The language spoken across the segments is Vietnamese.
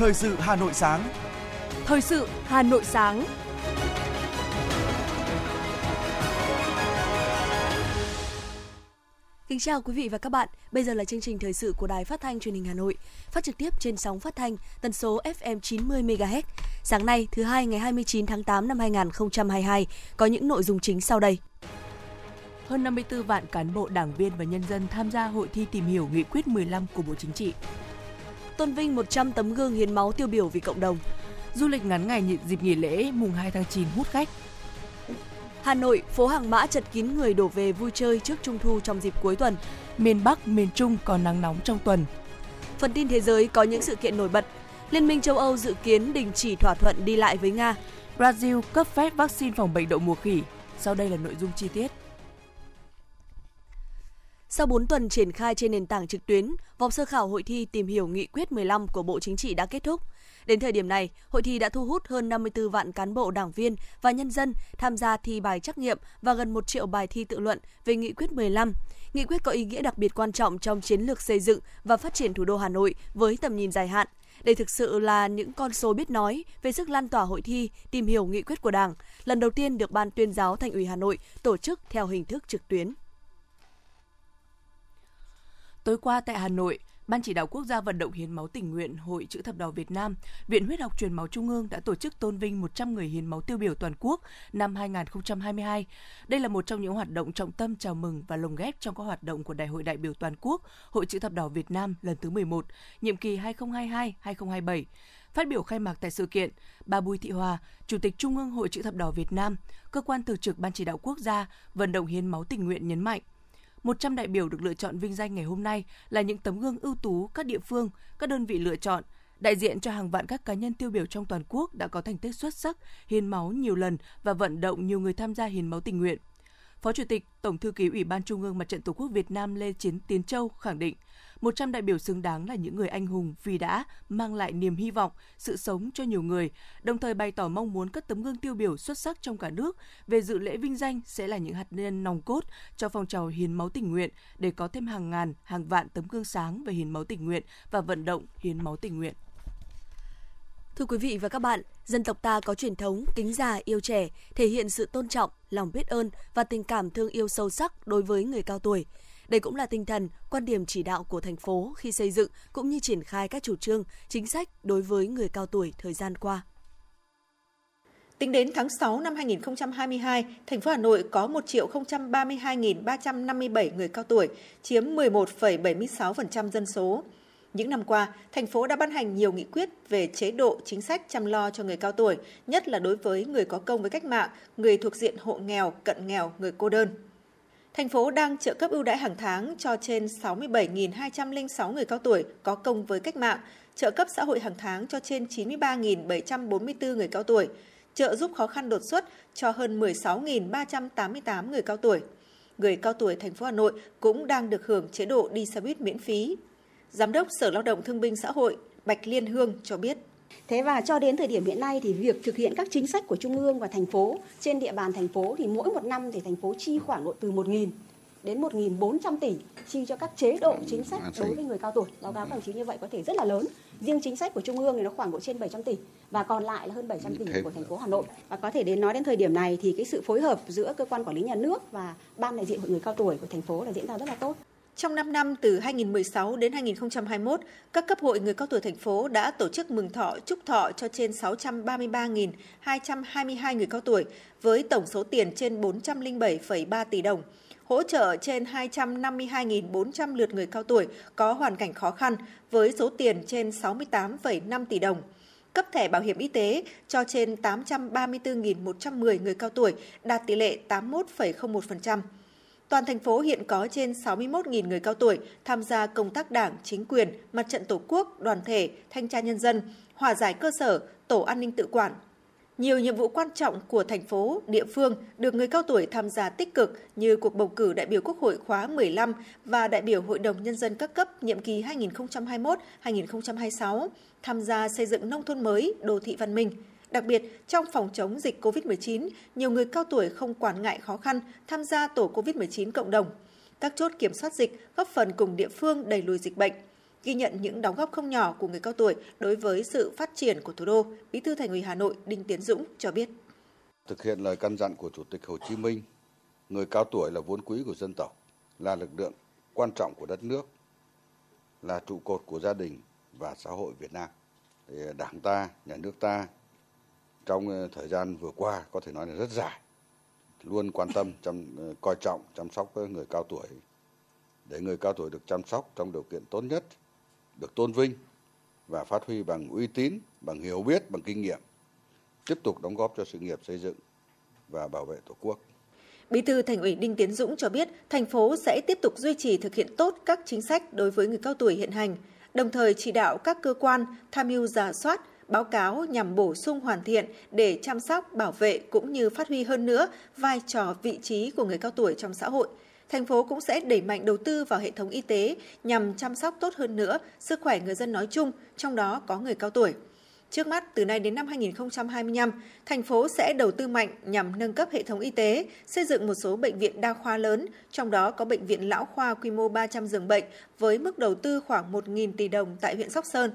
Thời sự Hà Nội sáng. Thời sự Hà Nội sáng. Kính chào quý vị và các bạn. Bây giờ là chương trình thời sự của Đài Phát thanh Truyền hình Hà Nội, phát trực tiếp trên sóng phát thanh tần số FM 90 MHz. Sáng nay, thứ hai ngày 29 tháng 8 năm 2022 có những nội dung chính sau đây. Hơn 54 vạn cán bộ, đảng viên và nhân dân tham gia hội thi tìm hiểu nghị quyết 15 của Bộ Chính trị. Tôn vinh 100 tấm gương hiến máu tiêu biểu vì cộng đồng. Du lịch ngắn ngày dịp nghỉ lễ mùng 2 tháng 9 hút khách. Hà Nội, phố hàng mã chật kín người đổ về vui chơi trước Trung thu trong dịp cuối tuần. Miền Bắc, miền Trung còn nắng nóng trong tuần. Phần tin thế giới có những sự kiện nổi bật. Liên minh châu Âu dự kiến đình chỉ thỏa thuận đi lại với Nga. Brazil cấp phép vaccine phòng bệnh đậu mùa khỉ. Sau đây là nội dung chi tiết. Sau 4 tuần triển khai trên nền tảng trực tuyến, vòng sơ khảo hội thi tìm hiểu nghị quyết 15 của Bộ Chính trị đã kết thúc. Đến thời điểm này, hội thi đã thu hút hơn 54 vạn cán bộ đảng viên và nhân dân tham gia thi bài trắc nghiệm và gần 1 triệu bài thi tự luận về nghị quyết 15. Nghị quyết có ý nghĩa đặc biệt quan trọng trong chiến lược xây dựng và phát triển thủ đô Hà Nội với tầm nhìn dài hạn. Đây thực sự là những con số biết nói về sức lan tỏa hội thi tìm hiểu nghị quyết của Đảng, lần đầu tiên được Ban tuyên giáo Thành ủy Hà Nội tổ chức theo hình thức trực tuyến. Tối qua tại Hà Nội, Ban chỉ đạo quốc gia vận động hiến máu tình nguyện Hội chữ thập đỏ Việt Nam, Viện Huyết học truyền máu Trung ương đã tổ chức tôn vinh 100 người hiến máu tiêu biểu toàn quốc năm 2022. Đây là một trong những hoạt động trọng tâm chào mừng và lồng ghép trong các hoạt động của Đại hội đại biểu toàn quốc Hội chữ thập đỏ Việt Nam lần thứ 11, nhiệm kỳ 2022-2027. Phát biểu khai mạc tại sự kiện, bà Bùi Thị Hòa, Chủ tịch Trung ương Hội chữ thập đỏ Việt Nam, cơ quan thường trực Ban chỉ đạo quốc gia vận động hiến máu tình nguyện nhấn mạnh, 100 đại biểu được lựa chọn vinh danh ngày hôm nay là những tấm gương ưu tú các địa phương, các đơn vị lựa chọn, đại diện cho hàng vạn các cá nhân tiêu biểu trong toàn quốc đã có thành tích xuất sắc, hiến máu nhiều lần và vận động nhiều người tham gia hiến máu tình nguyện. Phó Chủ tịch Tổng thư ký Ủy ban Trung ương Mặt trận Tổ quốc Việt Nam Lê Chiến Tiến Châu khẳng định, 100 đại biểu xứng đáng là những người anh hùng vì đã mang lại niềm hy vọng, sự sống cho nhiều người, đồng thời bày tỏ mong muốn các tấm gương tiêu biểu xuất sắc trong cả nước về dự lễ vinh danh sẽ là những hạt nhân nòng cốt cho phong trào hiến máu tình nguyện để có thêm hàng ngàn, hàng vạn tấm gương sáng về hiến máu tình nguyện và vận động hiến máu tình nguyện. Thưa quý vị và các bạn, dân tộc ta có truyền thống kính già yêu trẻ, thể hiện sự tôn trọng, lòng biết ơn và tình cảm thương yêu sâu sắc đối với người cao tuổi. Đây cũng là tinh thần, quan điểm chỉ đạo của thành phố khi xây dựng cũng như triển khai các chủ trương, chính sách đối với người cao tuổi thời gian qua. Tính đến tháng 6 năm 2022, thành phố Hà Nội có 1.032.357 người cao tuổi, chiếm 11,76% dân số. Những năm qua, thành phố đã ban hành nhiều nghị quyết về chế độ chính sách chăm lo cho người cao tuổi, nhất là đối với người có công với cách mạng, người thuộc diện hộ nghèo, cận nghèo, người cô đơn. Thành phố đang trợ cấp ưu đãi hàng tháng cho trên 67.206 người cao tuổi có công với cách mạng, trợ cấp xã hội hàng tháng cho trên 93.744 người cao tuổi, trợ giúp khó khăn đột xuất cho hơn 16.388 người cao tuổi. Người cao tuổi thành phố Hà Nội cũng đang được hưởng chế độ đi xe buýt miễn phí. Giám đốc Sở Lao động Thương binh Xã hội Bạch Liên Hương cho biết. Thế và cho đến thời điểm hiện nay thì việc thực hiện các chính sách của trung ương và thành phố trên địa bàn thành phố thì mỗi một năm thì thành phố chi khoảng độ từ 1.000 đến 1.400 tỷ chi cho các chế độ chính sách đối với người cao tuổi. Báo cáo các đồng chí như vậy có thể rất là lớn. Riêng chính sách của trung ương thì nó khoảng độ trên 700 tỷ và còn lại là hơn 700 tỷ của thành phố Hà Nội. Và có thể đến nói đến thời điểm này thì cái sự phối hợp giữa cơ quan quản lý nhà nước và ban đại diện hội người cao tuổi của thành phố là diễn ra rất là tốt. Trong 5 năm từ 2016 đến 2021, các cấp hội người cao tuổi thành phố đã tổ chức mừng thọ chúc thọ cho trên 633.222 người cao tuổi với tổng số tiền trên 407,3 tỷ đồng, hỗ trợ trên 252.400 lượt người cao tuổi có hoàn cảnh khó khăn với số tiền trên 68,5 tỷ đồng cấp thẻ bảo hiểm y tế cho trên 834.110 người cao tuổi, đạt tỷ lệ 81,01%. Toàn thành phố hiện có trên 61.000 người cao tuổi tham gia công tác đảng, chính quyền, mặt trận tổ quốc, đoàn thể, thanh tra nhân dân, hòa giải cơ sở, tổ an ninh tự quản. Nhiều nhiệm vụ quan trọng của thành phố, địa phương được người cao tuổi tham gia tích cực như cuộc bầu cử đại biểu Quốc hội khóa 15 và đại biểu Hội đồng Nhân dân các cấp nhiệm kỳ 2021-2026, tham gia xây dựng nông thôn mới, đô thị văn minh – Đặc biệt, trong phòng chống dịch COVID-19, nhiều người cao tuổi không quản ngại khó khăn tham gia tổ COVID-19 cộng đồng. Các chốt kiểm soát dịch góp phần cùng địa phương đẩy lùi dịch bệnh. Ghi nhận những đóng góp không nhỏ của người cao tuổi đối với sự phát triển của thủ đô, Bí thư Thành ủy Hà Nội Đinh Tiến Dũng cho biết. Thực hiện lời căn dặn của Chủ tịch Hồ Chí Minh, người cao tuổi là vốn quý của dân tộc, là lực lượng quan trọng của đất nước, là trụ cột của gia đình và xã hội Việt Nam. Đảng ta, nhà nước ta trong ờ, thời gian vừa qua có thể nói là rất dài. Luôn quan tâm chăm ờ, coi trọng chăm sóc người cao tuổi. Để người cao tuổi được chăm sóc trong điều kiện tốt nhất được tôn vinh và phát huy bằng uy tín bằng hiểu biết bằng kinh nghiệm tiếp tục đóng góp cho sự nghiệp xây dựng và bảo vệ tổ quốc. Bí thư Thành ủy Đinh Tiến Dũng cho biết, thành phố sẽ tiếp tục duy trì thực hiện tốt các chính sách đối với người cao tuổi hiện hành, đồng thời chỉ đạo các cơ quan tham mưu giả soát, báo cáo nhằm bổ sung hoàn thiện để chăm sóc, bảo vệ cũng như phát huy hơn nữa vai trò vị trí của người cao tuổi trong xã hội. Thành phố cũng sẽ đẩy mạnh đầu tư vào hệ thống y tế nhằm chăm sóc tốt hơn nữa sức khỏe người dân nói chung, trong đó có người cao tuổi. Trước mắt, từ nay đến năm 2025, thành phố sẽ đầu tư mạnh nhằm nâng cấp hệ thống y tế, xây dựng một số bệnh viện đa khoa lớn, trong đó có bệnh viện lão khoa quy mô 300 giường bệnh với mức đầu tư khoảng 1.000 tỷ đồng tại huyện Sóc Sơn.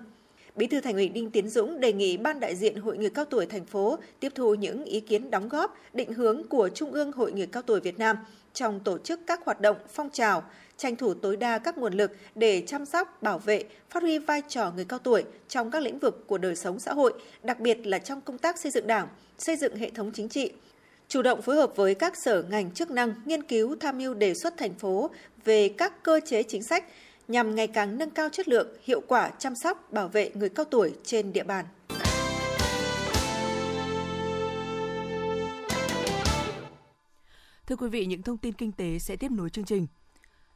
Bí thư Thành ủy Đinh Tiến Dũng đề nghị ban đại diện Hội người cao tuổi thành phố tiếp thu những ý kiến đóng góp, định hướng của Trung ương Hội người cao tuổi Việt Nam trong tổ chức các hoạt động phong trào, tranh thủ tối đa các nguồn lực để chăm sóc, bảo vệ, phát huy vai trò người cao tuổi trong các lĩnh vực của đời sống xã hội, đặc biệt là trong công tác xây dựng Đảng, xây dựng hệ thống chính trị, chủ động phối hợp với các sở ngành chức năng nghiên cứu tham mưu đề xuất thành phố về các cơ chế chính sách nhằm ngày càng nâng cao chất lượng, hiệu quả chăm sóc, bảo vệ người cao tuổi trên địa bàn. Thưa quý vị, những thông tin kinh tế sẽ tiếp nối chương trình.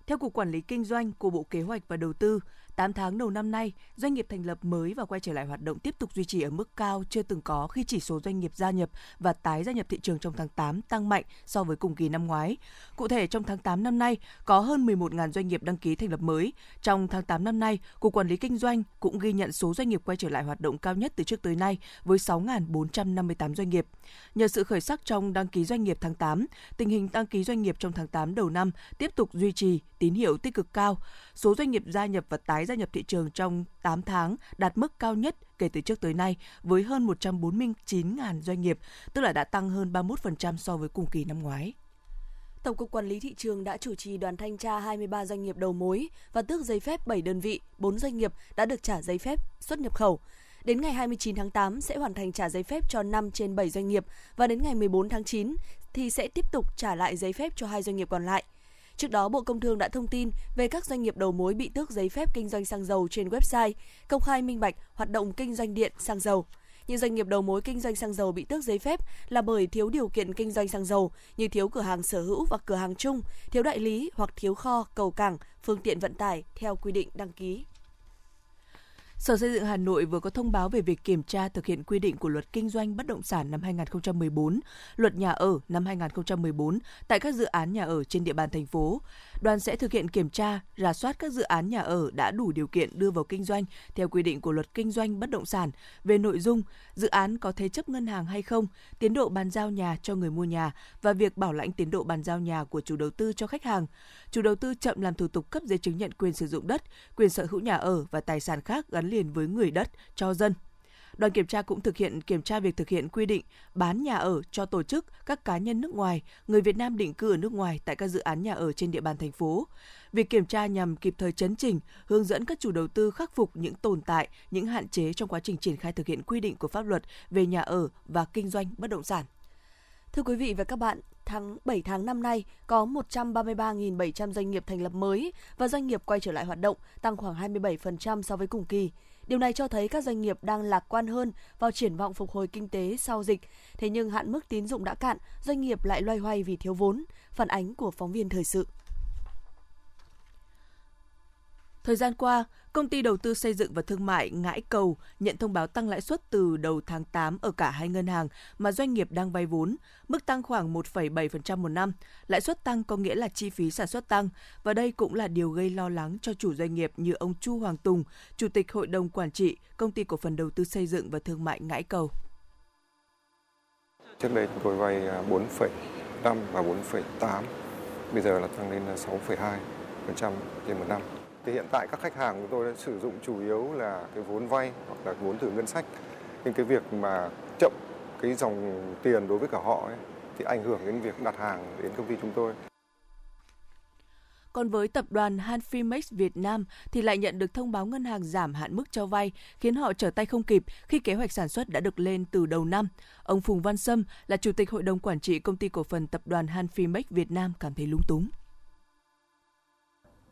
Theo Cục Quản lý Kinh doanh của Bộ Kế hoạch và Đầu tư, 8 tháng đầu năm nay, doanh nghiệp thành lập mới và quay trở lại hoạt động tiếp tục duy trì ở mức cao chưa từng có khi chỉ số doanh nghiệp gia nhập và tái gia nhập thị trường trong tháng 8 tăng mạnh so với cùng kỳ năm ngoái. Cụ thể, trong tháng 8 năm nay, có hơn 11.000 doanh nghiệp đăng ký thành lập mới. Trong tháng 8 năm nay, Cục Quản lý Kinh doanh cũng ghi nhận số doanh nghiệp quay trở lại hoạt động cao nhất từ trước tới nay với 6.458 doanh nghiệp. Nhờ sự khởi sắc trong đăng ký doanh nghiệp tháng 8, tình hình đăng ký doanh nghiệp trong tháng 8 đầu năm tiếp tục duy trì tín hiệu tích cực cao. Số doanh nghiệp gia nhập và tái gia nhập thị trường trong 8 tháng đạt mức cao nhất kể từ trước tới nay với hơn 149.000 doanh nghiệp, tức là đã tăng hơn 31% so với cùng kỳ năm ngoái. Tổng cục Quản lý thị trường đã chủ trì đoàn thanh tra 23 doanh nghiệp đầu mối và tước giấy phép 7 đơn vị, 4 doanh nghiệp đã được trả giấy phép xuất nhập khẩu. Đến ngày 29 tháng 8 sẽ hoàn thành trả giấy phép cho 5 trên 7 doanh nghiệp và đến ngày 14 tháng 9 thì sẽ tiếp tục trả lại giấy phép cho hai doanh nghiệp còn lại. Trước đó, Bộ Công Thương đã thông tin về các doanh nghiệp đầu mối bị tước giấy phép kinh doanh xăng dầu trên website, công khai minh bạch hoạt động kinh doanh điện xăng dầu. Những doanh nghiệp đầu mối kinh doanh xăng dầu bị tước giấy phép là bởi thiếu điều kiện kinh doanh xăng dầu như thiếu cửa hàng sở hữu và cửa hàng chung, thiếu đại lý hoặc thiếu kho, cầu cảng, phương tiện vận tải theo quy định đăng ký. Sở Xây dựng Hà Nội vừa có thông báo về việc kiểm tra thực hiện quy định của Luật Kinh doanh bất động sản năm 2014, Luật Nhà ở năm 2014 tại các dự án nhà ở trên địa bàn thành phố. Đoàn sẽ thực hiện kiểm tra, rà soát các dự án nhà ở đã đủ điều kiện đưa vào kinh doanh theo quy định của Luật Kinh doanh bất động sản về nội dung, dự án có thế chấp ngân hàng hay không, tiến độ bàn giao nhà cho người mua nhà và việc bảo lãnh tiến độ bàn giao nhà của chủ đầu tư cho khách hàng chủ đầu tư chậm làm thủ tục cấp giấy chứng nhận quyền sử dụng đất, quyền sở hữu nhà ở và tài sản khác gắn liền với người đất cho dân. Đoàn kiểm tra cũng thực hiện kiểm tra việc thực hiện quy định bán nhà ở cho tổ chức, các cá nhân nước ngoài, người Việt Nam định cư ở nước ngoài tại các dự án nhà ở trên địa bàn thành phố. Việc kiểm tra nhằm kịp thời chấn chỉnh, hướng dẫn các chủ đầu tư khắc phục những tồn tại, những hạn chế trong quá trình triển khai thực hiện quy định của pháp luật về nhà ở và kinh doanh bất động sản. Thưa quý vị và các bạn, tháng 7 tháng năm nay có 133.700 doanh nghiệp thành lập mới và doanh nghiệp quay trở lại hoạt động, tăng khoảng 27% so với cùng kỳ. Điều này cho thấy các doanh nghiệp đang lạc quan hơn vào triển vọng phục hồi kinh tế sau dịch. Thế nhưng hạn mức tín dụng đã cạn, doanh nghiệp lại loay hoay vì thiếu vốn. Phản ánh của phóng viên thời sự. Thời gian qua, công ty đầu tư xây dựng và thương mại Ngãi Cầu nhận thông báo tăng lãi suất từ đầu tháng 8 ở cả hai ngân hàng mà doanh nghiệp đang vay vốn, mức tăng khoảng 1,7% một năm. Lãi suất tăng có nghĩa là chi phí sản xuất tăng và đây cũng là điều gây lo lắng cho chủ doanh nghiệp như ông Chu Hoàng Tùng, Chủ tịch Hội đồng Quản trị Công ty Cổ phần Đầu tư Xây dựng và Thương mại Ngãi Cầu. Trước đây chúng tôi vay à, 4,5 và 4,8, bây giờ là tăng lên à, 6,2% trên một năm thì hiện tại các khách hàng của tôi đã sử dụng chủ yếu là cái vốn vay hoặc là vốn từ ngân sách. Nhưng cái việc mà chậm cái dòng tiền đối với cả họ ấy, thì ảnh hưởng đến việc đặt hàng đến công ty chúng tôi. Còn với tập đoàn Hanfimex Việt Nam thì lại nhận được thông báo ngân hàng giảm hạn mức cho vay, khiến họ trở tay không kịp khi kế hoạch sản xuất đã được lên từ đầu năm. Ông Phùng Văn Sâm là chủ tịch hội đồng quản trị công ty cổ phần tập đoàn Hanfimex Việt Nam cảm thấy lúng túng.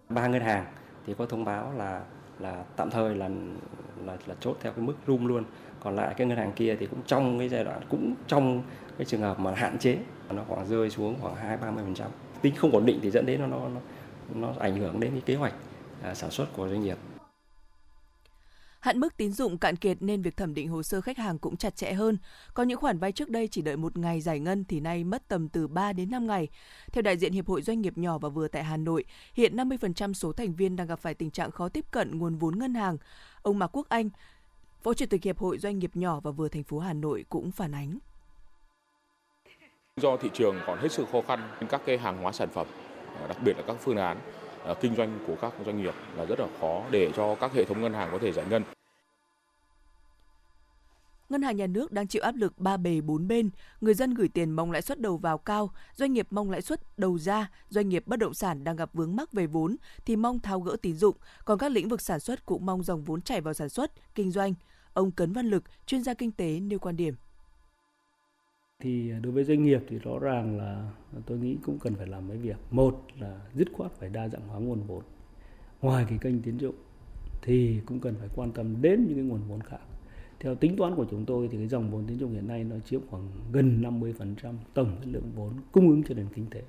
Ba ngân hàng thì có thông báo là là tạm thời là là là chốt theo cái mức room luôn còn lại cái ngân hàng kia thì cũng trong cái giai đoạn cũng trong cái trường hợp mà hạn chế nó khoảng rơi xuống khoảng hai ba mươi phần trăm tính không ổn định thì dẫn đến nó nó nó ảnh hưởng đến cái kế hoạch à, sản xuất của doanh nghiệp. Hạn mức tín dụng cạn kiệt nên việc thẩm định hồ sơ khách hàng cũng chặt chẽ hơn. Có những khoản vay trước đây chỉ đợi một ngày giải ngân thì nay mất tầm từ 3 đến 5 ngày. Theo đại diện Hiệp hội Doanh nghiệp nhỏ và vừa tại Hà Nội, hiện 50% số thành viên đang gặp phải tình trạng khó tiếp cận nguồn vốn ngân hàng. Ông Mạc Quốc Anh, Phó Chủ tịch Hiệp hội Doanh nghiệp nhỏ và vừa thành phố Hà Nội cũng phản ánh. Do thị trường còn hết sức khó khăn, các cái hàng hóa sản phẩm đặc biệt là các phương án ờ, kinh doanh của các doanh nghiệp là rất là khó để cho các hệ thống ngân hàng có thể giải ngân. Ngân hàng nhà nước đang chịu áp lực ba bề bốn bên, người dân gửi tiền mong lãi suất đầu vào cao, doanh nghiệp mong lãi suất đầu ra, doanh nghiệp bất động sản đang gặp vướng mắc về vốn thì mong tháo gỡ tín dụng, còn các lĩnh vực sản xuất cũng mong dòng vốn chảy vào sản xuất, kinh doanh. Ông Cấn Văn Lực, chuyên gia kinh tế nêu quan điểm. Thì đối với doanh nghiệp thì rõ ràng là tôi nghĩ cũng cần phải làm mấy việc. Một là dứt khoát phải đa dạng hóa nguồn vốn. Ngoài cái kênh tín dụng thì cũng cần phải quan tâm đến những cái nguồn vốn khác theo tính toán của chúng tôi thì cái dòng vốn tín dụng hiện nay nó chiếm khoảng gần 50% tổng lượng vốn cung ứng cho nền kinh tế.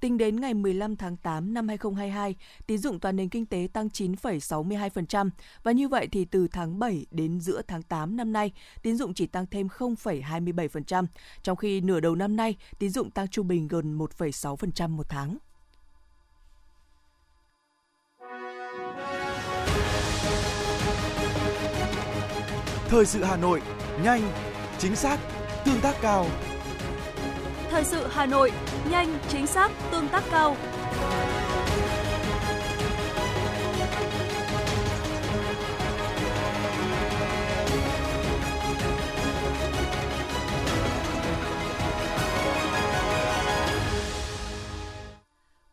Tính đến ngày 15 tháng 8 năm 2022, tín dụng toàn nền kinh tế tăng 9,62% và như vậy thì từ tháng 7 đến giữa tháng 8 năm nay, tín dụng chỉ tăng thêm 0,27%, trong khi nửa đầu năm nay, tín dụng tăng trung bình gần 1,6% một tháng. Thời sự Hà Nội, nhanh, chính xác, tương tác cao. Thời sự Hà Nội, nhanh, chính xác, tương tác cao.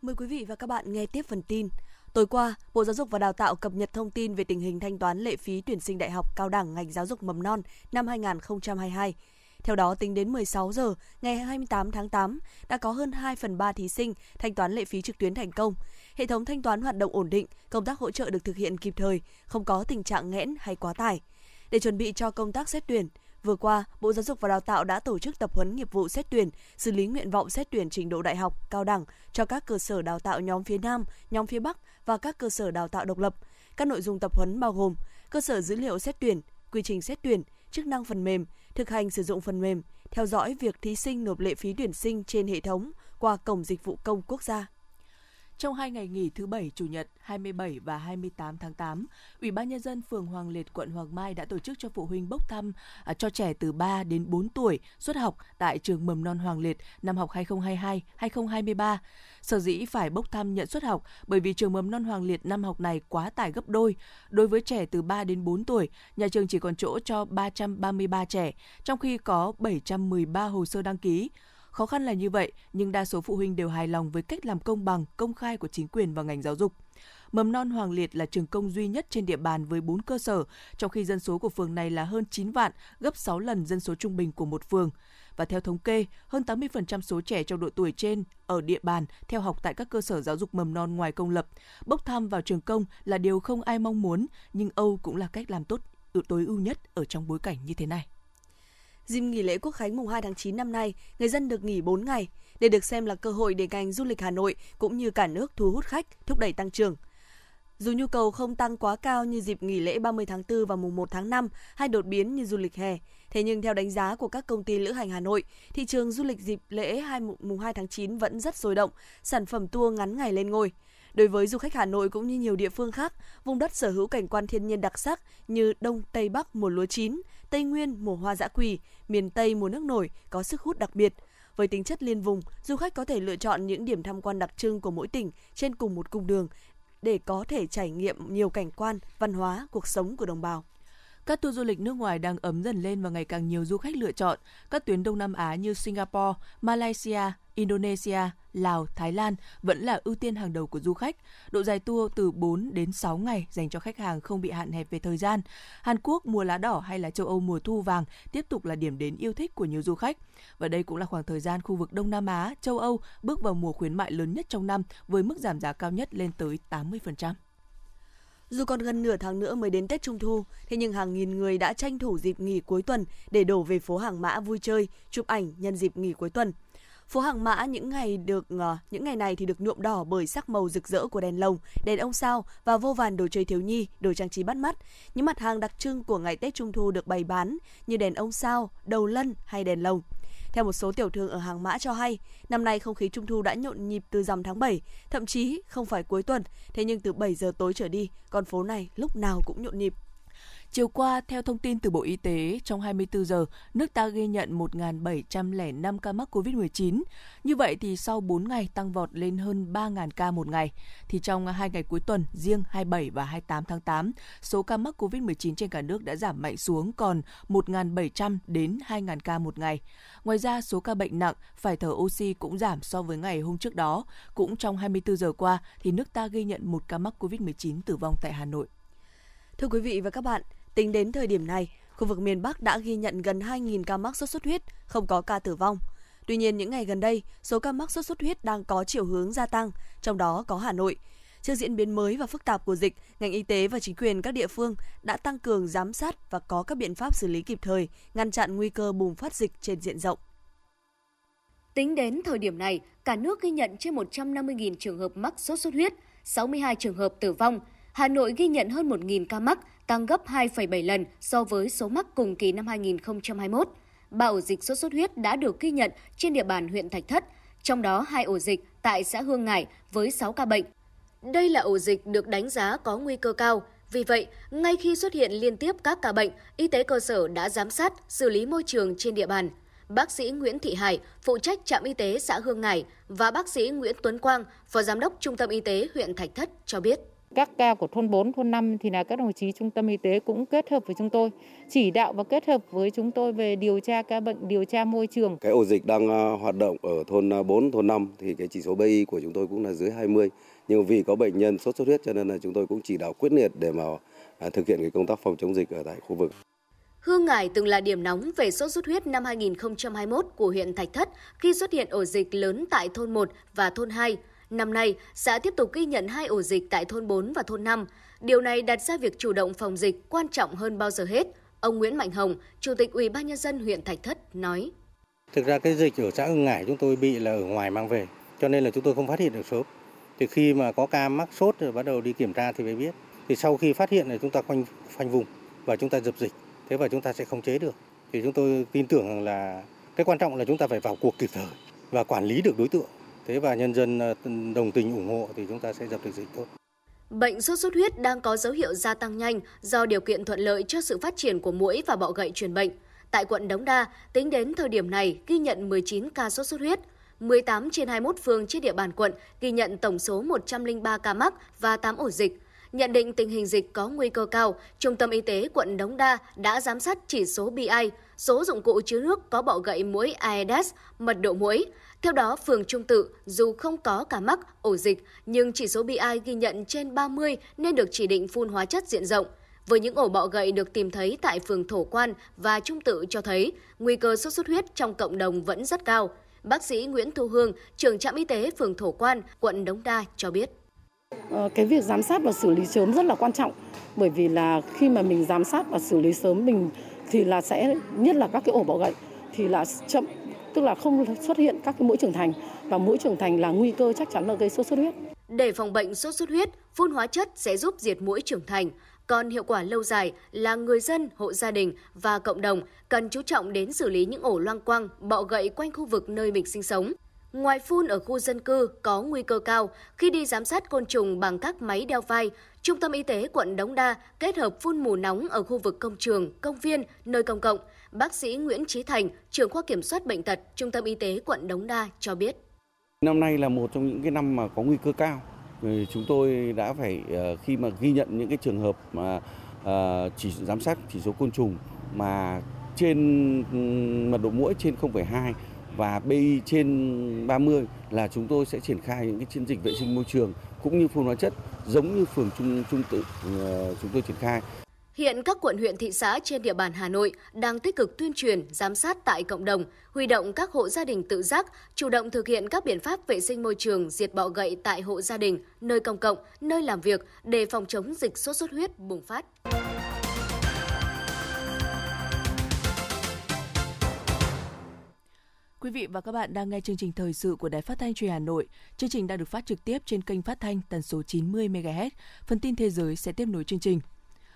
Mời quý vị và các bạn nghe tiếp phần tin. Tối qua, Bộ Giáo dục và Đào tạo cập nhật thông tin về tình hình thanh toán lệ phí tuyển sinh đại học cao đẳng ngành giáo dục mầm non năm 2022. Theo đó, tính đến 16 giờ ngày 28 tháng 8, đã có hơn 2 phần 3 thí sinh thanh toán lệ phí trực tuyến thành công. Hệ thống thanh toán hoạt động ổn định, công tác hỗ trợ được thực hiện kịp thời, không có tình trạng nghẽn hay quá tải. Để chuẩn bị cho công tác xét tuyển, Vừa qua, Bộ Giáo dục và Đào tạo đã tổ chức tập huấn nghiệp vụ xét tuyển, xử lý nguyện vọng xét tuyển trình độ đại học, cao đẳng cho các cơ sở đào tạo nhóm phía Nam, nhóm phía Bắc và các cơ sở đào tạo độc lập. Các nội dung tập huấn bao gồm cơ sở dữ liệu xét tuyển, quy trình xét tuyển, chức năng phần mềm, thực hành sử dụng phần mềm, theo dõi việc thí sinh nộp lệ phí tuyển sinh trên hệ thống qua Cổng Dịch vụ Công Quốc gia. Trong hai ngày nghỉ thứ Bảy, Chủ nhật 27 và 28 tháng 8, Ủy ban Nhân dân phường Hoàng Liệt, quận Hoàng Mai đã tổ chức cho phụ huynh bốc thăm à, cho trẻ từ 3 đến 4 tuổi xuất học tại trường mầm non Hoàng Liệt năm học 2022-2023. Sở dĩ phải bốc thăm nhận xuất học bởi vì trường mầm non Hoàng Liệt năm học này quá tải gấp đôi. Đối với trẻ từ 3 đến 4 tuổi, nhà trường chỉ còn chỗ cho 333 trẻ, trong khi có 713 hồ sơ đăng ký. Khó khăn là như vậy, nhưng đa số phụ huynh đều hài lòng với cách làm công bằng, công khai của chính quyền và ngành giáo dục. Mầm non Hoàng Liệt là trường công duy nhất trên địa bàn với 4 cơ sở, trong khi dân số của phường này là hơn 9 vạn, gấp 6 lần dân số trung bình của một phường. Và theo thống kê, hơn 80% số trẻ trong độ tuổi trên ở địa bàn theo học tại các cơ sở giáo dục mầm non ngoài công lập. Bốc thăm vào trường công là điều không ai mong muốn, nhưng Âu cũng là cách làm tốt tối ưu nhất ở trong bối cảnh như thế này. Dịp nghỉ lễ Quốc khánh mùng 2 tháng 9 năm nay, người dân được nghỉ 4 ngày. Đây được xem là cơ hội để ngành du lịch Hà Nội cũng như cả nước thu hút khách, thúc đẩy tăng trưởng. Dù nhu cầu không tăng quá cao như dịp nghỉ lễ 30 tháng 4 và mùng 1 tháng 5 hay đột biến như du lịch hè, thế nhưng theo đánh giá của các công ty lữ hành Hà Nội, thị trường du lịch dịp lễ 2 mùng 2 tháng 9 vẫn rất sôi động, sản phẩm tour ngắn ngày lên ngôi. Đối với du khách Hà Nội cũng như nhiều địa phương khác, vùng đất sở hữu cảnh quan thiên nhiên đặc sắc như Đông Tây Bắc mùa lúa chín, Tây Nguyên mùa hoa dã quỳ, miền Tây mùa nước nổi có sức hút đặc biệt. Với tính chất liên vùng, du khách có thể lựa chọn những điểm tham quan đặc trưng của mỗi tỉnh trên cùng một cung đường để có thể trải nghiệm nhiều cảnh quan, văn hóa, cuộc sống của đồng bào. Các tour du lịch nước ngoài đang ấm dần lên và ngày càng nhiều du khách lựa chọn. Các tuyến Đông Nam Á như Singapore, Malaysia, Indonesia, Lào, Thái Lan vẫn là ưu tiên hàng đầu của du khách. Độ dài tour từ 4 đến 6 ngày dành cho khách hàng không bị hạn hẹp về thời gian. Hàn Quốc mùa lá đỏ hay là châu Âu mùa thu vàng tiếp tục là điểm đến yêu thích của nhiều du khách. Và đây cũng là khoảng thời gian khu vực Đông Nam Á, châu Âu bước vào mùa khuyến mại lớn nhất trong năm với mức giảm giá cao nhất lên tới 80%. Dù còn gần nửa tháng nữa mới đến Tết Trung Thu, thế nhưng hàng nghìn người đã tranh thủ dịp nghỉ cuối tuần để đổ về phố Hàng Mã vui chơi, chụp ảnh nhân dịp nghỉ cuối tuần. Phố Hàng Mã những ngày được ờ, những ngày này thì được nhuộm đỏ bởi sắc màu rực rỡ của đèn lồng, đèn ông sao và vô vàn đồ chơi thiếu nhi, đồ trang trí bắt mắt. Những mặt hàng đặc trưng của ngày Tết Trung Thu được bày bán như đèn ông sao, đầu lân hay đèn lồng. Theo một số tiểu thương ở hàng mã cho hay, năm nay không khí trung thu đã nhộn nhịp từ rằm tháng 7, thậm chí không phải cuối tuần, thế nhưng từ 7 giờ tối trở đi, con phố này lúc nào cũng nhộn nhịp. Chiều qua, theo thông tin từ Bộ Y tế, trong 24 giờ, nước ta ghi nhận 1.705 ca mắc COVID-19. Như vậy thì sau 4 ngày tăng vọt lên hơn 3.000 ca một ngày. Thì trong hai ngày cuối tuần, riêng 27 và 28 tháng 8, số ca mắc COVID-19 trên cả nước đã giảm mạnh xuống còn 1.700 đến 2.000 ca một ngày. Ngoài ra, số ca bệnh nặng phải thở oxy cũng giảm so với ngày hôm trước đó. Cũng trong 24 giờ qua, thì nước ta ghi nhận một ca mắc COVID-19 tử vong tại Hà Nội. Thưa quý vị và các bạn, tính đến thời điểm này, khu vực miền Bắc đã ghi nhận gần 2.000 ca mắc sốt xuất huyết, không có ca tử vong. Tuy nhiên, những ngày gần đây, số ca mắc sốt xuất huyết đang có chiều hướng gia tăng, trong đó có Hà Nội. Trước diễn biến mới và phức tạp của dịch, ngành y tế và chính quyền các địa phương đã tăng cường giám sát và có các biện pháp xử lý kịp thời, ngăn chặn nguy cơ bùng phát dịch trên diện rộng. Tính đến thời điểm này, cả nước ghi nhận trên 150.000 trường hợp mắc sốt xuất huyết, 62 trường hợp tử vong. Hà Nội ghi nhận hơn 1.000 ca mắc, tăng gấp 2,7 lần so với số mắc cùng kỳ năm 2021. Ba ổ dịch sốt xuất huyết đã được ghi nhận trên địa bàn huyện Thạch Thất, trong đó hai ổ dịch tại xã Hương Ngải với 6 ca bệnh. Đây là ổ dịch được đánh giá có nguy cơ cao. Vì vậy, ngay khi xuất hiện liên tiếp các ca bệnh, y tế cơ sở đã giám sát, xử lý môi trường trên địa bàn. Bác sĩ Nguyễn Thị Hải, phụ trách trạm y tế xã Hương Ngải và bác sĩ Nguyễn Tuấn Quang, phó giám đốc trung tâm y tế huyện Thạch Thất cho biết. Các ca của thôn 4, thôn 5 thì là các đồng chí trung tâm y tế cũng kết hợp với chúng tôi, chỉ đạo và kết hợp với chúng tôi về điều tra ca bệnh, điều tra môi trường. Cái ổ dịch đang ờ, hoạt động ở thôn 4, ờ, thôn 5 thì cái chỉ số BI của chúng tôi cũng là dưới 20. Nhưng vì có bệnh nhân sốt xuất huyết cho nên là chúng tôi cũng chỉ đạo quyết liệt để mà à, thực hiện cái công tác phòng chống dịch ở tại khu vực. Hương Ngải từng là điểm nóng về sốt xuất huyết năm 2021 của huyện Thạch Thất khi xuất hiện ổ dịch lớn tại thôn 1 và thôn 2. Năm nay, xã tiếp tục ghi nhận hai ổ dịch tại thôn 4 và thôn 5. Điều này đặt ra việc chủ động phòng dịch quan trọng hơn bao giờ hết. Ông Nguyễn Mạnh Hồng, Chủ tịch Ủy ban nhân dân huyện Thạch Thất nói: Thực ra cái dịch ở xã Hưng Ngải chúng tôi bị là ở ngoài mang về, cho nên là chúng tôi không phát hiện được sớm. Thì khi mà có ca mắc sốt rồi bắt đầu đi kiểm tra thì mới biết. Thì sau khi phát hiện là chúng ta khoanh khoanh vùng và chúng ta dập dịch, thế và chúng ta sẽ không chế được. Thì chúng tôi tin tưởng là cái quan trọng là chúng ta phải vào cuộc kịp thời và quản lý được đối tượng thế và nhân dân ờ, đồng tình ủng hộ thì chúng ta sẽ dập được dịch tốt. Bệnh sốt xuất huyết đang có dấu hiệu gia tăng nhanh do điều kiện thuận lợi cho sự phát triển của muỗi và bọ gậy truyền bệnh. Tại quận Đống Đa, tính đến thời điểm này ghi nhận 19 ca sốt xuất huyết. 18 trên 21 phường trên địa bàn quận ghi nhận tổng số 103 ca mắc và 8 ổ dịch. Nhận định tình hình dịch có nguy cơ cao, Trung tâm Y tế quận Đống Đa đã giám sát chỉ số BI, số dụng cụ chứa nước có bọ gậy muỗi Aedes, mật độ muỗi, theo đó, phường Trung Tự dù không có cả mắc, ổ dịch, nhưng chỉ số BI ghi nhận trên 30 nên được chỉ định phun hóa chất diện rộng. Với những ổ bọ gậy được tìm thấy tại phường Thổ Quan và Trung Tự cho thấy nguy cơ sốt xuất huyết trong cộng đồng vẫn rất cao. Bác sĩ Nguyễn Thu Hương, trưởng trạm y tế phường Thổ Quan, quận Đống Đa cho biết. Ờ, cái việc giám sát và xử lý sớm rất là quan trọng bởi vì là khi mà mình giám sát và xử lý sớm mình thì là sẽ nhất là các cái ổ bọ gậy thì là chậm tức là không xuất hiện các cái mũi trưởng thành và mũi trưởng thành là nguy cơ chắc chắn là gây sốt xuất huyết. Để phòng bệnh sốt xuất huyết, phun hóa chất sẽ giúp diệt mũi trưởng thành. Còn hiệu quả lâu dài là người dân, hộ gia đình và cộng đồng cần chú trọng đến xử lý những ổ loang quang, bọ gậy quanh khu vực nơi mình sinh sống. Ngoài phun ở khu dân cư có nguy cơ cao, khi đi giám sát côn trùng bằng các máy đeo vai, Trung tâm Y tế quận Đống Đa kết hợp phun mù nóng ở khu vực công trường, công viên, nơi công cộng – Bác sĩ Nguyễn Trí Thành, trưởng khoa kiểm soát bệnh tật, Trung tâm Y tế quận Đống Đa cho biết. Năm nay là một trong những cái năm mà có nguy cơ cao chúng tôi đã phải ờ, khi mà ghi nhận những cái trường hợp mà ờ, chỉ giám sát chỉ số côn trùng mà trên mật độ mũi trên 0,2 và BI trên 30 là chúng tôi sẽ triển khai những cái chiến dịch vệ sinh môi trường cũng như phun hóa chất giống như phường Trung Trung Tự ờ, chúng tôi triển khai. Hiện các quận huyện thị xã trên địa bàn Hà Nội đang tích cực tuyên truyền, giám sát tại cộng đồng, huy động các hộ gia đình tự giác, chủ động thực hiện các biện pháp vệ sinh môi trường, diệt bọ gậy tại hộ gia đình, nơi công cộng, nơi làm việc để phòng chống dịch sốt xuất huyết bùng phát. Quý vị và các bạn đang nghe chương trình thời sự của Đài Phát thanh Truyền Hà Nội. Chương trình đang được phát trực tiếp trên kênh phát thanh tần số 90 MHz. Phần tin thế giới sẽ tiếp nối chương trình.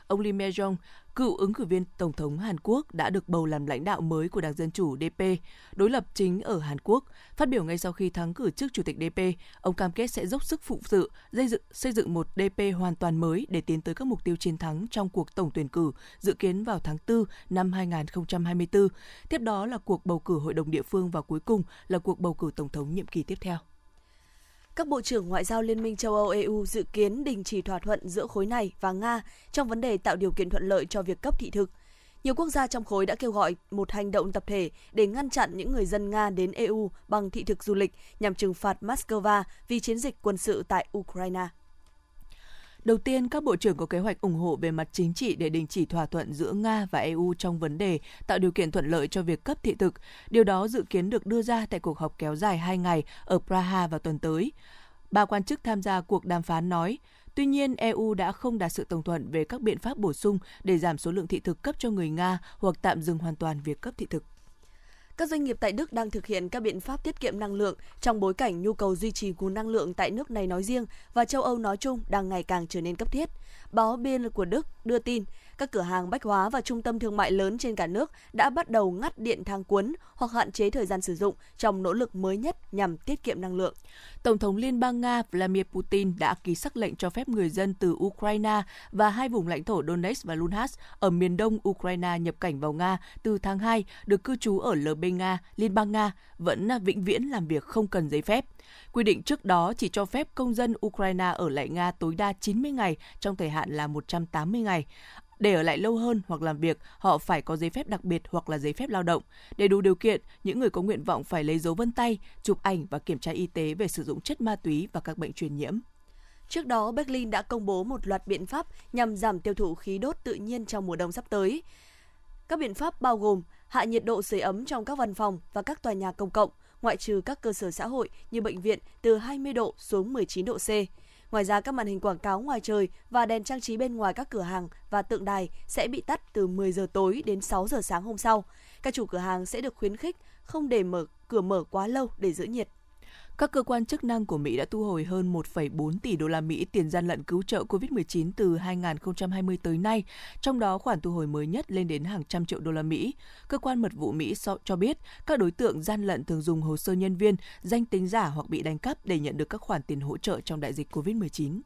Ông Lee Myung, cựu ứng cử viên Tổng thống Hàn Quốc đã được bầu làm lãnh đạo mới của Đảng Dân Chủ DP, đối lập chính ở Hàn Quốc. Phát biểu ngay sau khi thắng cử chức Chủ tịch DP, ông cam kết sẽ dốc sức phụ sự, xây dựng, xây dựng một DP hoàn toàn mới để tiến tới các mục tiêu chiến thắng trong cuộc tổng tuyển cử dự kiến vào tháng 4 năm 2024. Tiếp đó là cuộc bầu cử hội đồng địa phương và cuối cùng là cuộc bầu cử Tổng thống nhiệm kỳ tiếp theo. Các bộ trưởng ngoại giao Liên minh châu Âu EU dự kiến đình chỉ thỏa thuận giữa khối này và Nga trong vấn đề tạo điều kiện thuận lợi cho việc cấp thị thực. Nhiều quốc gia trong khối đã kêu gọi một hành động tập thể để ngăn chặn những người dân Nga đến EU bằng thị thực du lịch nhằm trừng phạt Moscow vì chiến dịch quân sự tại Ukraine. Đầu tiên, các bộ trưởng có kế hoạch ủng hộ về mặt chính trị để đình chỉ thỏa thuận giữa Nga và EU trong vấn đề tạo điều kiện thuận lợi cho việc cấp thị thực. Điều đó dự kiến được đưa ra tại cuộc họp kéo dài 2 ngày ở Praha vào tuần tới. Ba quan chức tham gia cuộc đàm phán nói, Tuy nhiên, EU đã không đạt sự đồng thuận về các biện pháp bổ sung để giảm số lượng thị thực cấp cho người Nga hoặc tạm dừng hoàn toàn việc cấp thị thực. Các doanh nghiệp tại Đức đang thực hiện các biện pháp tiết kiệm năng lượng trong bối cảnh nhu cầu duy trì nguồn năng lượng tại nước này nói riêng và châu Âu nói chung đang ngày càng trở nên cấp thiết. Báo Biên của Đức đưa tin, các cửa hàng bách hóa và trung tâm thương mại lớn trên cả nước đã bắt đầu ngắt điện thang cuốn hoặc hạn chế thời gian sử dụng trong nỗ lực mới nhất nhằm tiết kiệm năng lượng. Tổng thống Liên bang Nga Vladimir Putin đã ký sắc lệnh cho phép người dân từ Ukraine và hai vùng lãnh thổ Donetsk và Luhansk ở miền đông Ukraine nhập cảnh vào Nga từ tháng 2 được cư trú ở LB Nga, Liên bang Nga, vẫn vĩnh viễn làm việc không cần giấy phép. Quy định trước đó chỉ cho phép công dân Ukraine ở lại Nga tối đa 90 ngày trong thời hạn là 180 ngày. Để ở lại lâu hơn hoặc làm việc, họ phải có giấy phép đặc biệt hoặc là giấy phép lao động. Để đủ điều kiện, những người có nguyện vọng phải lấy dấu vân tay, chụp ảnh và kiểm tra y tế về sử dụng chất ma túy và các bệnh truyền nhiễm. Trước đó, Berlin đã công bố một loạt biện pháp nhằm giảm tiêu thụ khí đốt tự nhiên trong mùa đông sắp tới. Các biện pháp bao gồm hạ nhiệt độ sưởi ấm trong các văn phòng và các tòa nhà công cộng, ngoại trừ các cơ sở xã hội như bệnh viện từ 20 độ xuống 19 độ C. Ngoài ra, các màn hình quảng cáo ngoài trời và đèn trang trí bên ngoài các cửa hàng và tượng đài sẽ bị tắt từ 10 giờ tối đến 6 giờ sáng hôm sau. Các chủ cửa hàng sẽ được khuyến khích không để mở cửa mở quá lâu để giữ nhiệt. Các cơ quan chức năng của Mỹ đã thu hồi hơn 1,4 tỷ đô la Mỹ tiền gian lận cứu trợ COVID-19 từ 2020 tới nay, trong đó khoản thu hồi mới nhất lên đến hàng trăm triệu đô la Mỹ. Cơ quan mật vụ Mỹ cho biết các đối tượng gian lận thường dùng hồ sơ nhân viên, danh tính giả hoặc bị đánh cắp để nhận được các khoản tiền hỗ trợ trong đại dịch COVID-19.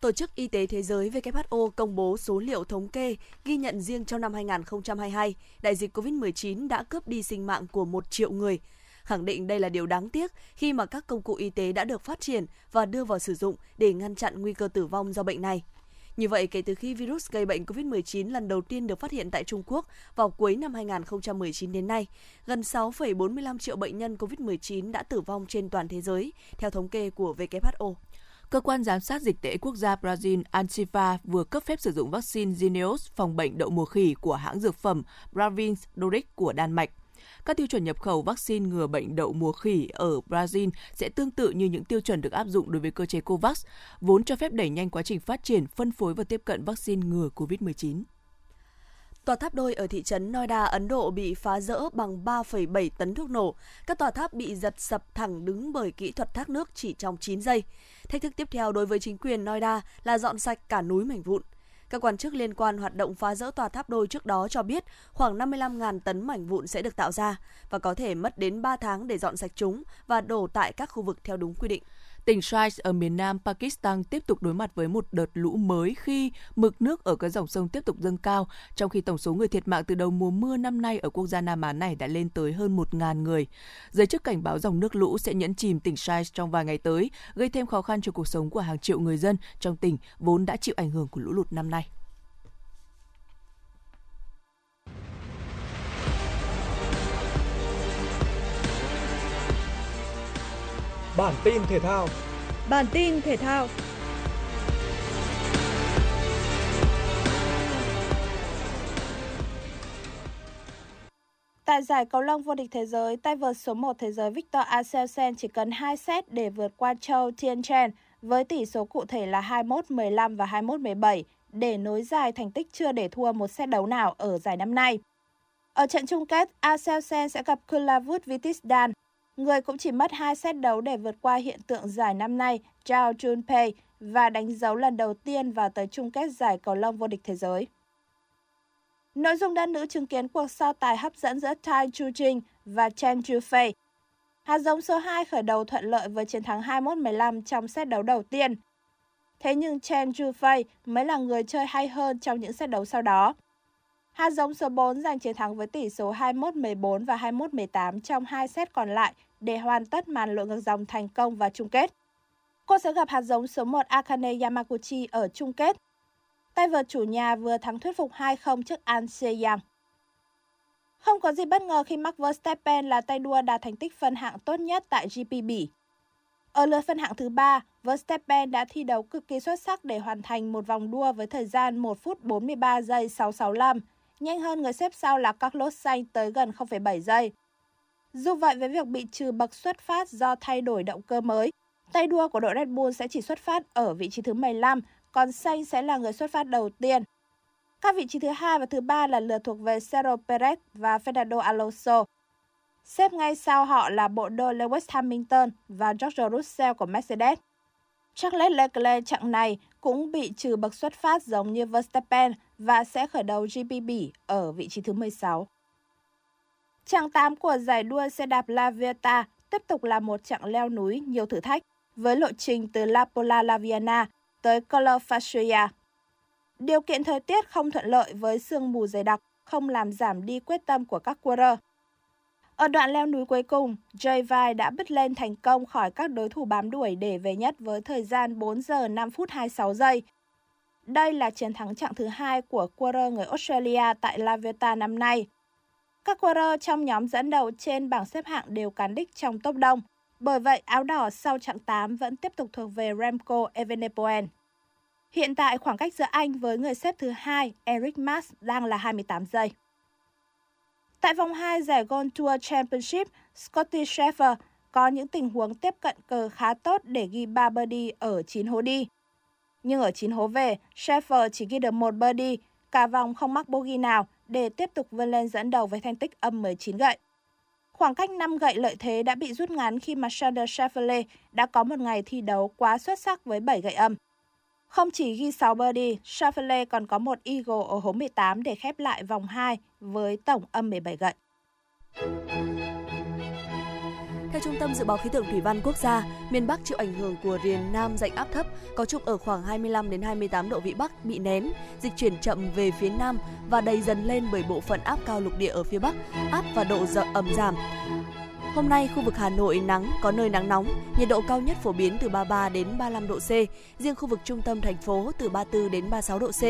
Tổ chức Y tế Thế giới WHO công bố số liệu thống kê ghi nhận riêng trong năm 2022, đại dịch COVID-19 đã cướp đi sinh mạng của một triệu người, khẳng định đây là điều đáng tiếc khi mà các công cụ y tế đã được phát triển và đưa vào sử dụng để ngăn chặn nguy cơ tử vong do bệnh này. Như vậy, kể từ khi virus gây bệnh COVID-19 lần đầu tiên được phát hiện tại Trung Quốc vào cuối năm 2019 đến nay, gần 6,45 triệu bệnh nhân COVID-19 đã tử vong trên toàn thế giới, theo thống kê của WHO. Cơ quan giám sát dịch tễ quốc gia Brazil Antifa vừa cấp phép sử dụng vaccine Jynneos phòng bệnh đậu mùa khỉ của hãng dược phẩm Bravins Doric của Đan Mạch. Các tiêu chuẩn nhập khẩu vaccine ngừa bệnh đậu mùa khỉ ở Brazil sẽ tương tự như những tiêu chuẩn được áp dụng đối với cơ chế COVAX, vốn cho phép đẩy nhanh quá trình phát triển, phân phối và tiếp cận vaccine ngừa COVID-19. Tòa tháp đôi ở thị trấn Noida, Ấn Độ bị phá rỡ bằng 3,7 tấn thuốc nổ. Các tòa tháp bị giật sập thẳng đứng bởi kỹ thuật thác nước chỉ trong 9 giây. Thách thức tiếp theo đối với chính quyền Noida là dọn sạch cả núi mảnh vụn. Các quan chức liên quan hoạt động phá rỡ tòa tháp đôi trước đó cho biết khoảng 55.000 tấn mảnh vụn sẽ được tạo ra và có thể mất đến 3 tháng để dọn sạch chúng và đổ tại các khu vực theo đúng quy định. Tỉnh Shais ở miền nam Pakistan tiếp tục đối mặt với một đợt lũ mới khi mực nước ở các dòng sông tiếp tục dâng cao, trong khi tổng số người thiệt mạng từ đầu mùa mưa năm nay ở quốc gia Nam Á này đã lên tới hơn 1.000 người. Giới chức cảnh báo dòng nước lũ sẽ nhẫn chìm tỉnh Shais trong vài ngày tới, gây thêm khó khăn cho cuộc sống của hàng triệu người dân trong tỉnh vốn đã chịu ảnh hưởng của lũ lụt năm nay. Bản tin thể thao. Bản tin thể thao. Tại giải cầu lông vô địch thế giới, tay vợt số 1 thế giới Victor Axelsen chỉ cần 2 set để vượt qua Châu Tien Chen với tỷ số cụ thể là 21-15 và 21-17 để nối dài thành tích chưa để thua một set đấu nào ở giải năm nay. Ở trận chung kết, Axelsen sẽ gặp Kulavut Vitisdan, Người cũng chỉ mất 2 set đấu để vượt qua hiện tượng giải năm nay Zhao Junpei, và đánh dấu lần đầu tiên vào tới chung kết giải cầu lông vô địch thế giới. Nội dung đơn nữ chứng kiến cuộc so tài hấp dẫn giữa Tai Chu Jing và Chen Jufei. Hạt giống số 2 khởi đầu thuận lợi với chiến thắng 21-15 trong set đấu đầu tiên. Thế nhưng Chen Jufei mới là người chơi hay hơn trong những set đấu sau đó. Hạt giống số 4 giành chiến thắng với tỷ số 21-14 và 21-18 trong hai set còn lại để hoàn tất màn lội ngược dòng thành công và chung kết. Cô sẽ gặp hạt giống số 1 Akane Yamaguchi ở chung kết. Tay vợt chủ nhà vừa thắng thuyết phục 2-0 trước An Se-yang. Không có gì bất ngờ khi Max Verstappen là tay đua đạt thành tích phân hạng tốt nhất tại GP Bỉ. Ở lượt phân hạng thứ 3, Verstappen đã thi đấu cực kỳ xuất sắc để hoàn thành một vòng đua với thời gian 1 phút 43 giây 665, nhanh hơn người xếp sau là Carlos Sainz tới gần 0,7 giây. Dù vậy với việc bị trừ bậc xuất phát do thay đổi động cơ mới, tay đua của đội Red Bull sẽ chỉ xuất phát ở vị trí thứ 15, còn Sainz sẽ là người xuất phát đầu tiên. Các vị trí thứ hai và thứ ba là lượt thuộc về Sergio Perez và Fernando Alonso. Xếp ngay sau họ là bộ đôi Lewis Hamilton và George Russell của Mercedes. Charles Leclerc chặng này cũng bị trừ bậc xuất phát giống như Verstappen và sẽ khởi đầu GP Bỉ ở vị trí thứ 16. Chặng 8 của giải đua xe đạp La Vieta tiếp tục là một chặng leo núi nhiều thử thách với lộ trình từ La Pola La Viana tới Color Fascia. Điều kiện thời tiết không thuận lợi với sương mù dày đặc không làm giảm đi quyết tâm của các quarter. Ở đoạn leo núi cuối cùng, Jay Vai đã bứt lên thành công khỏi các đối thủ bám đuổi để về nhất với thời gian 4 giờ 5 phút 26 giây. Đây là chiến thắng chặng thứ hai của quarter người Australia tại La Vuelta năm nay. Các quarter trong nhóm dẫn đầu trên bảng xếp hạng đều cán đích trong top đông. Bởi vậy, áo đỏ sau chặng 8 vẫn tiếp tục thuộc về Remco Evenepoel. Hiện tại, khoảng cách giữa anh với người xếp thứ hai, Eric Mas, đang là 28 giây. Tại vòng 2 giải Gold Tour Championship, Scotty Scheffler có những tình huống tiếp cận cờ khá tốt để ghi 3 birdie ở 9 hố đi. Nhưng ở 9 hố về, Scheffler chỉ ghi được một birdie, cả vòng không mắc bogey nào để tiếp tục vươn lên dẫn đầu với thành tích âm 19 gậy. Khoảng cách 5 gậy lợi thế đã bị rút ngắn khi mà Sander Scheffler đã có một ngày thi đấu quá xuất sắc với 7 gậy âm. Không chỉ ghi 6 birdie, Schauffele còn có một eagle ở hố 18 để khép lại vòng 2 với tổng âm 17 gậy. Theo Trung tâm Dự báo Khí tượng Thủy văn Quốc gia, miền Bắc chịu ảnh hưởng của rìa Nam dạnh áp thấp có trục ở khoảng 25 đến 28 độ vĩ Bắc bị nén, dịch chuyển chậm về phía Nam và đầy dần lên bởi bộ phận áp cao lục địa ở phía Bắc, áp và độ ẩm giảm. Hôm nay, khu vực Hà Nội nắng, có nơi nắng nóng, nhiệt độ cao nhất phổ biến từ 33 đến 35 độ C, riêng khu vực trung tâm thành phố từ 34 đến 36 độ C.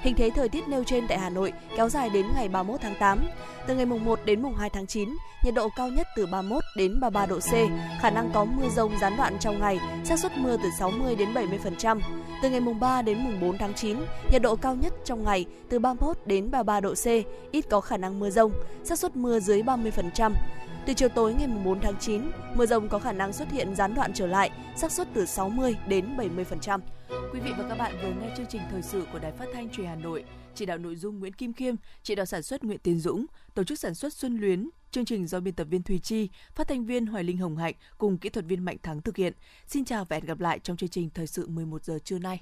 Hình thế thời tiết nêu trên tại Hà Nội kéo dài đến ngày 31 tháng 8. Từ ngày mùng 1 đến mùng 2 tháng 9, nhiệt độ cao nhất từ 31 đến 33 độ C, khả năng có mưa rông gián đoạn trong ngày, xác suất mưa từ 60 đến 70%. Từ ngày mùng 3 đến mùng 4 tháng 9, nhiệt độ cao nhất trong ngày từ 31 đến 33 độ C, ít có khả năng mưa rông, xác suất mưa dưới 30%. Từ chiều tối ngày 4 tháng 9, mưa rông có khả năng xuất hiện gián đoạn trở lại, xác suất từ 60 đến 70%. Quý vị và các bạn vừa nghe chương trình thời sự của Đài Phát thanh Truyền Hà Nội, chỉ đạo nội dung Nguyễn Kim Khiêm, chỉ đạo sản xuất Nguyễn Tiến Dũng, tổ chức sản xuất Xuân Luyến, chương trình do biên tập viên Thùy Chi, phát thanh viên Hoài Linh Hồng Hạnh cùng kỹ thuật viên Mạnh Thắng thực hiện. Xin chào và hẹn gặp lại trong chương trình thời sự 11 giờ trưa nay.